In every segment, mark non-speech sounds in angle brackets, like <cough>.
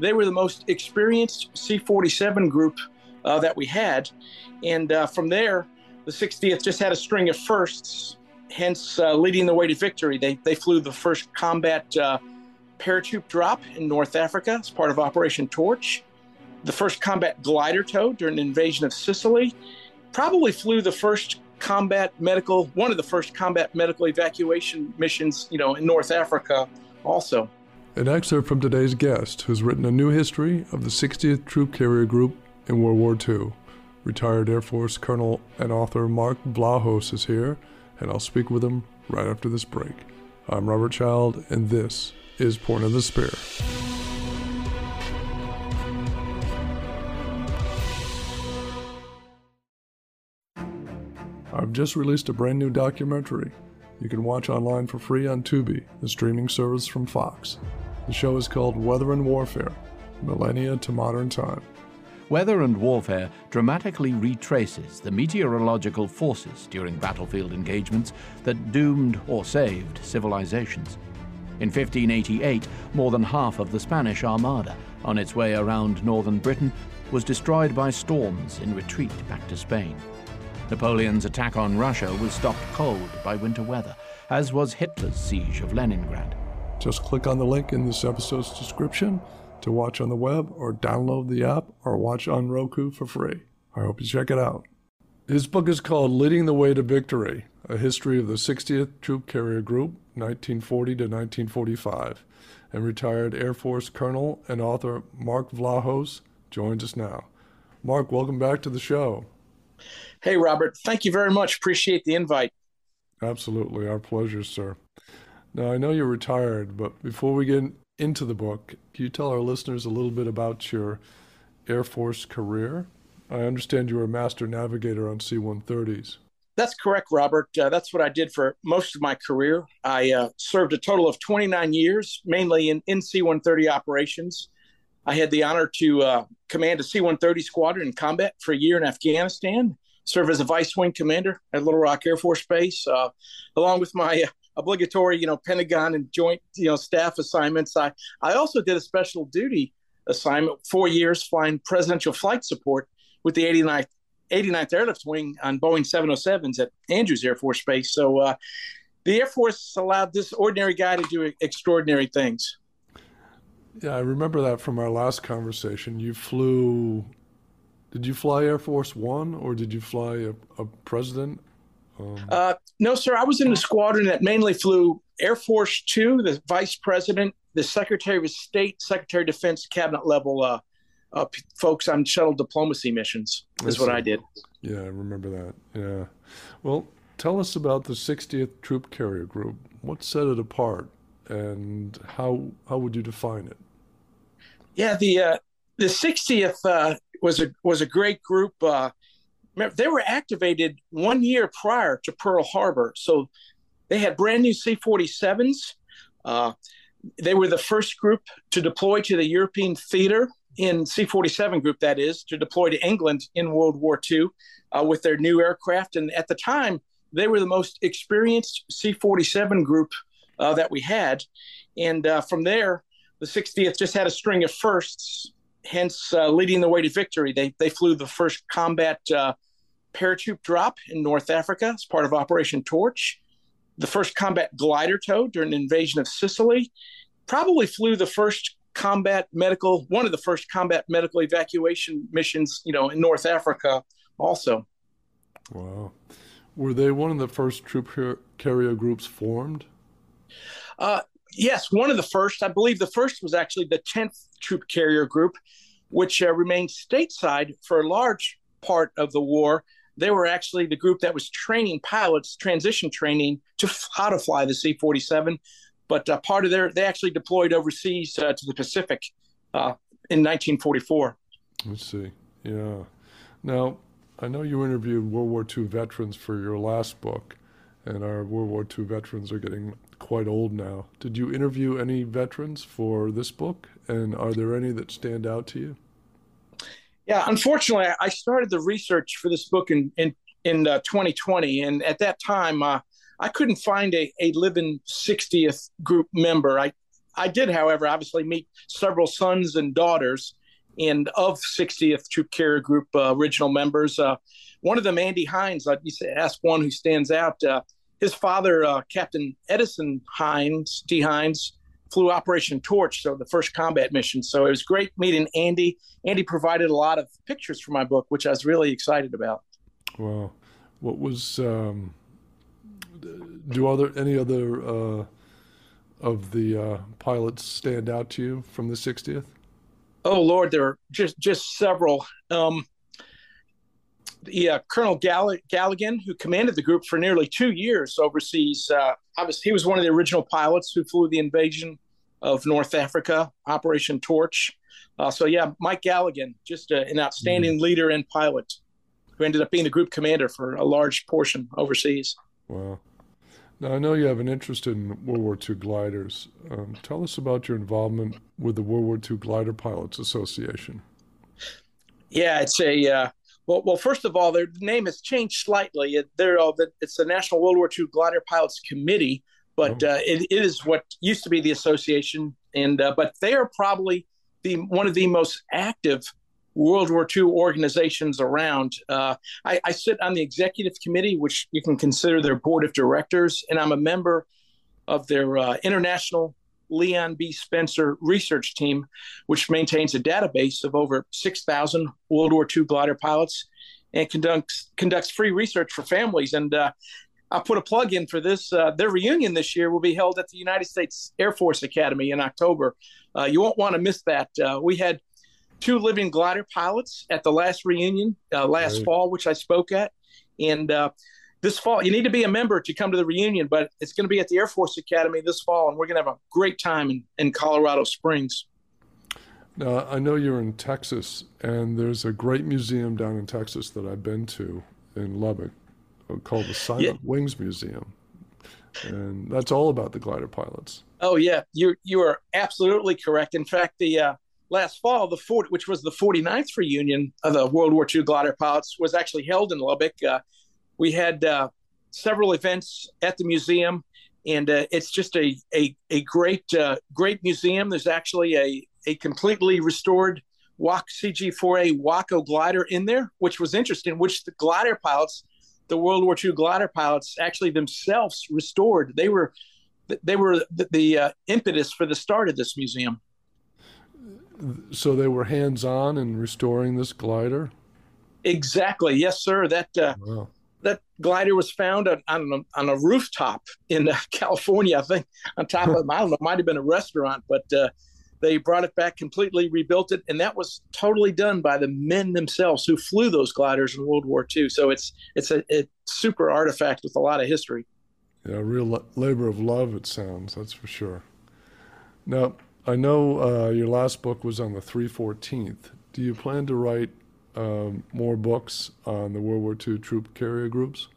they were the most experienced C 47 group uh, that we had. And uh, from there, the 60th just had a string of firsts, hence uh, leading the way to victory. They, they flew the first combat uh, paratroop drop in North Africa as part of Operation Torch, the first combat glider tow during the invasion of Sicily, probably flew the first combat medical, one of the first combat medical evacuation missions, you know, in North Africa also. An excerpt from today's guest, who's written a new history of the 60th Troop Carrier Group in World War II. Retired Air Force Colonel and author Mark Vlahos is here, and I'll speak with him right after this break. I'm Robert Child, and this is Point of the Spear. I've just released a brand new documentary you can watch online for free on Tubi, the streaming service from Fox. The show is called Weather and Warfare Millennia to Modern Time. Weather and Warfare dramatically retraces the meteorological forces during battlefield engagements that doomed or saved civilizations. In 1588, more than half of the Spanish Armada, on its way around northern Britain, was destroyed by storms in retreat back to Spain. Napoleon's attack on Russia was stopped cold by winter weather, as was Hitler's siege of Leningrad. Just click on the link in this episode's description to watch on the web or download the app or watch on Roku for free. I hope you check it out. His book is called Leading the Way to Victory A History of the 60th Troop Carrier Group, 1940 to 1945. And retired Air Force Colonel and author Mark Vlahos joins us now. Mark, welcome back to the show. Hey, Robert, thank you very much. Appreciate the invite. Absolutely. Our pleasure, sir. Now, I know you're retired, but before we get into the book, can you tell our listeners a little bit about your Air Force career? I understand you were a master navigator on C 130s. That's correct, Robert. Uh, that's what I did for most of my career. I uh, served a total of 29 years, mainly in, in C 130 operations. I had the honor to uh, command a C 130 squadron in combat for a year in Afghanistan, serve as a vice wing commander at Little Rock Air Force Base, uh, along with my uh, obligatory, you know, Pentagon and joint, you know, staff assignments. I, I also did a special duty assignment, four years flying presidential flight support with the 89th, 89th Airlift Wing on Boeing 707s at Andrews Air Force Base. So uh, the Air Force allowed this ordinary guy to do extraordinary things. Yeah, I remember that from our last conversation. You flew. Did you fly Air Force One or did you fly a, a president um, uh, no, sir. I was in the squadron that mainly flew Air Force Two, the Vice President, the Secretary of State, Secretary of Defense, cabinet level uh, uh, folks on shuttle diplomacy missions. Is what I did. Yeah, I remember that. Yeah. Well, tell us about the 60th Troop Carrier Group. What set it apart, and how how would you define it? Yeah, the uh, the 60th uh, was a was a great group. Remember, they were activated one year prior to Pearl Harbor. So they had brand new C 47s. Uh, they were the first group to deploy to the European theater in C 47 group, that is, to deploy to England in World War II uh, with their new aircraft. And at the time, they were the most experienced C 47 group uh, that we had. And uh, from there, the 60th just had a string of firsts hence uh, leading the way to victory. They they flew the first combat uh, paratroop drop in North Africa as part of Operation Torch, the first combat glider tow during the invasion of Sicily, probably flew the first combat medical one of the first combat medical evacuation missions you know in North Africa also. Wow. Were they one of the first troop carrier groups formed? Uh, yes, one of the first. I believe the first was actually the 10th Troop Carrier Group, which uh, remained stateside for a large part of the war. They were actually the group that was training pilots, transition training to f- how to fly the C 47. But uh, part of their, they actually deployed overseas uh, to the Pacific uh, in 1944. Let's see. Yeah. Now, I know you interviewed World War II veterans for your last book, and our World War II veterans are getting quite old now. Did you interview any veterans for this book? And are there any that stand out to you? Yeah, unfortunately, I started the research for this book in in, in uh, 2020, and at that time, uh, I couldn't find a, a living 60th group member. I I did, however, obviously meet several sons and daughters and of 60th Troop Carrier Group uh, original members. Uh, one of them, Andy Hines, I used ask one who stands out. Uh, his father, uh, Captain Edison Hines, D. Hines, flew Operation Torch, so the first combat mission. So it was great meeting Andy. Andy provided a lot of pictures for my book, which I was really excited about. Wow, what was um, do other any other uh, of the uh, pilots stand out to you from the 60th? Oh Lord, there are just just several. Um, the uh, Colonel Gall- Galligan, who commanded the group for nearly two years overseas, uh, obviously he was one of the original pilots who flew the invasion of North Africa, Operation Torch. Uh, so yeah, Mike Galligan, just uh, an outstanding mm-hmm. leader and pilot, who ended up being the group commander for a large portion overseas. Wow. Now, I know you have an interest in World War II gliders. Um, tell us about your involvement with the World War II Glider Pilots Association. Yeah, it's a uh, well. Well, first of all, their name has changed slightly. It, they're uh, it's the National World War II Glider Pilots Committee, but oh. uh, it, it is what used to be the association. And uh, but they are probably the one of the most active World War II organizations around. Uh, I, I, sit on the executive committee, which you can consider their board of directors, and I'm a member of their uh, international Leon B. Spencer research team, which maintains a database of over 6,000 World War II glider pilots and conducts conducts free research for families. And uh, I'll put a plug in for this. Uh, their reunion this year will be held at the United States Air Force Academy in October. Uh, you won't want to miss that. Uh, we had two living glider pilots at the last reunion uh, last right. fall, which I spoke at. And uh, this fall, you need to be a member to come to the reunion, but it's going to be at the Air Force Academy this fall, and we're going to have a great time in, in Colorado Springs. Now, I know you're in Texas, and there's a great museum down in Texas that I've been to in Lubbock uh, called the Silent yeah. Wings Museum. And that's all about the glider pilots. Oh yeah, you you are absolutely correct. In fact, the uh, last fall, the 40, which was the 49th reunion of the World War II glider pilots, was actually held in Lubbock. Uh, we had uh, several events at the museum, and uh, it's just a a, a great uh, great museum. There's actually a a completely restored WAC CG4A Waco glider in there, which was interesting. Which the glider pilots, the World War II glider pilots, actually themselves restored. They were they were the, the uh, impetus for the start of this museum so they were hands on in restoring this glider. Exactly. Yes, sir. That uh, wow. Glider was found on on a, on a rooftop in uh, <laughs> California. I think on top of I don't know, might have been a restaurant, but uh, they brought it back, completely rebuilt it, and that was totally done by the men themselves who flew those gliders in World War II. So it's it's a, super artifact with a lot of history. Yeah, a real labor of love. It sounds. That's for sure. Now, I know uh, your last book was on the 314th. Do you plan to write um, more books on the World War II troop carrier groups?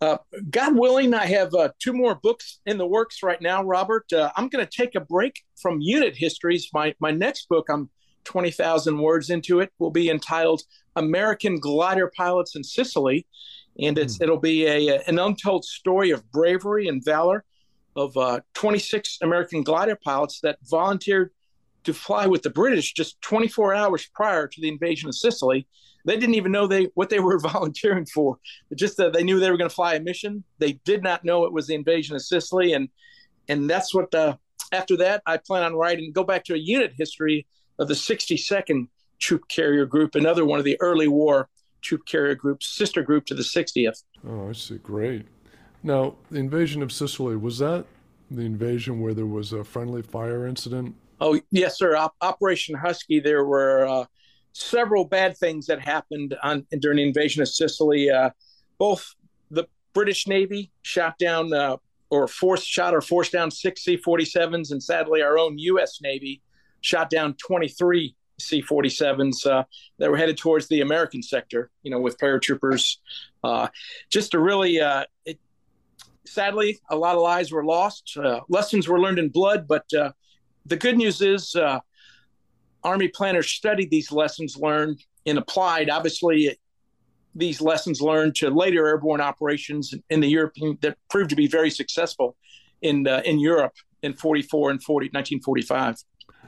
Uh, God willing, I have uh, two more books in the works right now, Robert. Uh, I'm going to take a break from unit histories. My, my next book, I'm 20,000 words into it, will be entitled American Glider Pilots in Sicily. And it's, mm. it'll be a, an untold story of bravery and valor of uh, 26 American glider pilots that volunteered to fly with the British just 24 hours prior to the invasion of Sicily. They didn't even know they what they were <laughs> volunteering for. Just that they knew they were going to fly a mission. They did not know it was the invasion of Sicily, and and that's what. Uh, after that, I plan on writing. Go back to a unit history of the 62nd Troop Carrier Group, another one of the early war troop carrier groups, sister group to the 60th. Oh, I see. Great. Now, the invasion of Sicily, was that the invasion where there was a friendly fire incident? Oh, yes, sir. Op- Operation Husky, there were uh, several bad things that happened on, during the invasion of Sicily. Uh, both the British Navy shot down uh, or forced shot or forced down six C 47s, and sadly, our own U.S. Navy shot down 23 C 47s uh, that were headed towards the American sector, you know, with paratroopers. Uh, just to really, uh, it, sadly, a lot of lives were lost. Lessons were learned in blood, but the good news is uh, Army planners studied these lessons learned and applied. Obviously, these lessons learned to later airborne operations in the European that proved to be very successful in uh, in Europe in 44 and 40, 1945.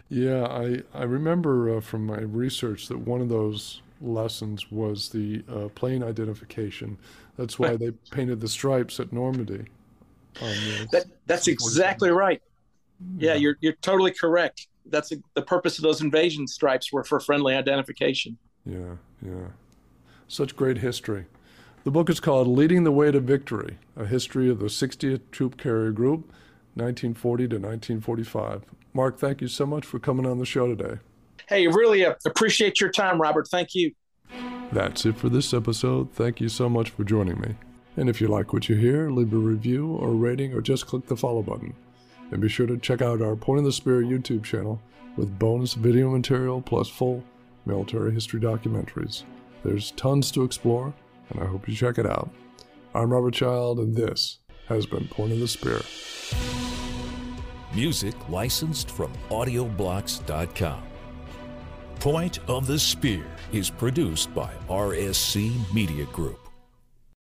Yeah, I, I remember uh, from my research that one of those lessons was the uh, plane identification. That's why they painted the stripes at Normandy. That, that's exactly right. Yeah, you're you're totally correct. That's a, the purpose of those invasion stripes were for friendly identification. Yeah, yeah. Such great history. The book is called Leading the Way to Victory A History of the 60th Troop Carrier Group, 1940 to 1945. Mark, thank you so much for coming on the show today. Hey, really uh, appreciate your time, Robert. Thank you. That's it for this episode. Thank you so much for joining me. And if you like what you hear, leave a review or rating or just click the follow button. And be sure to check out our Point of the Spear YouTube channel with bonus video material plus full military history documentaries. There's tons to explore and I hope you check it out. I'm Robert Child, and this has been Point of the Spear. Music licensed from AudioBlocks.com. Point of the Spear is produced by RSC Media Group.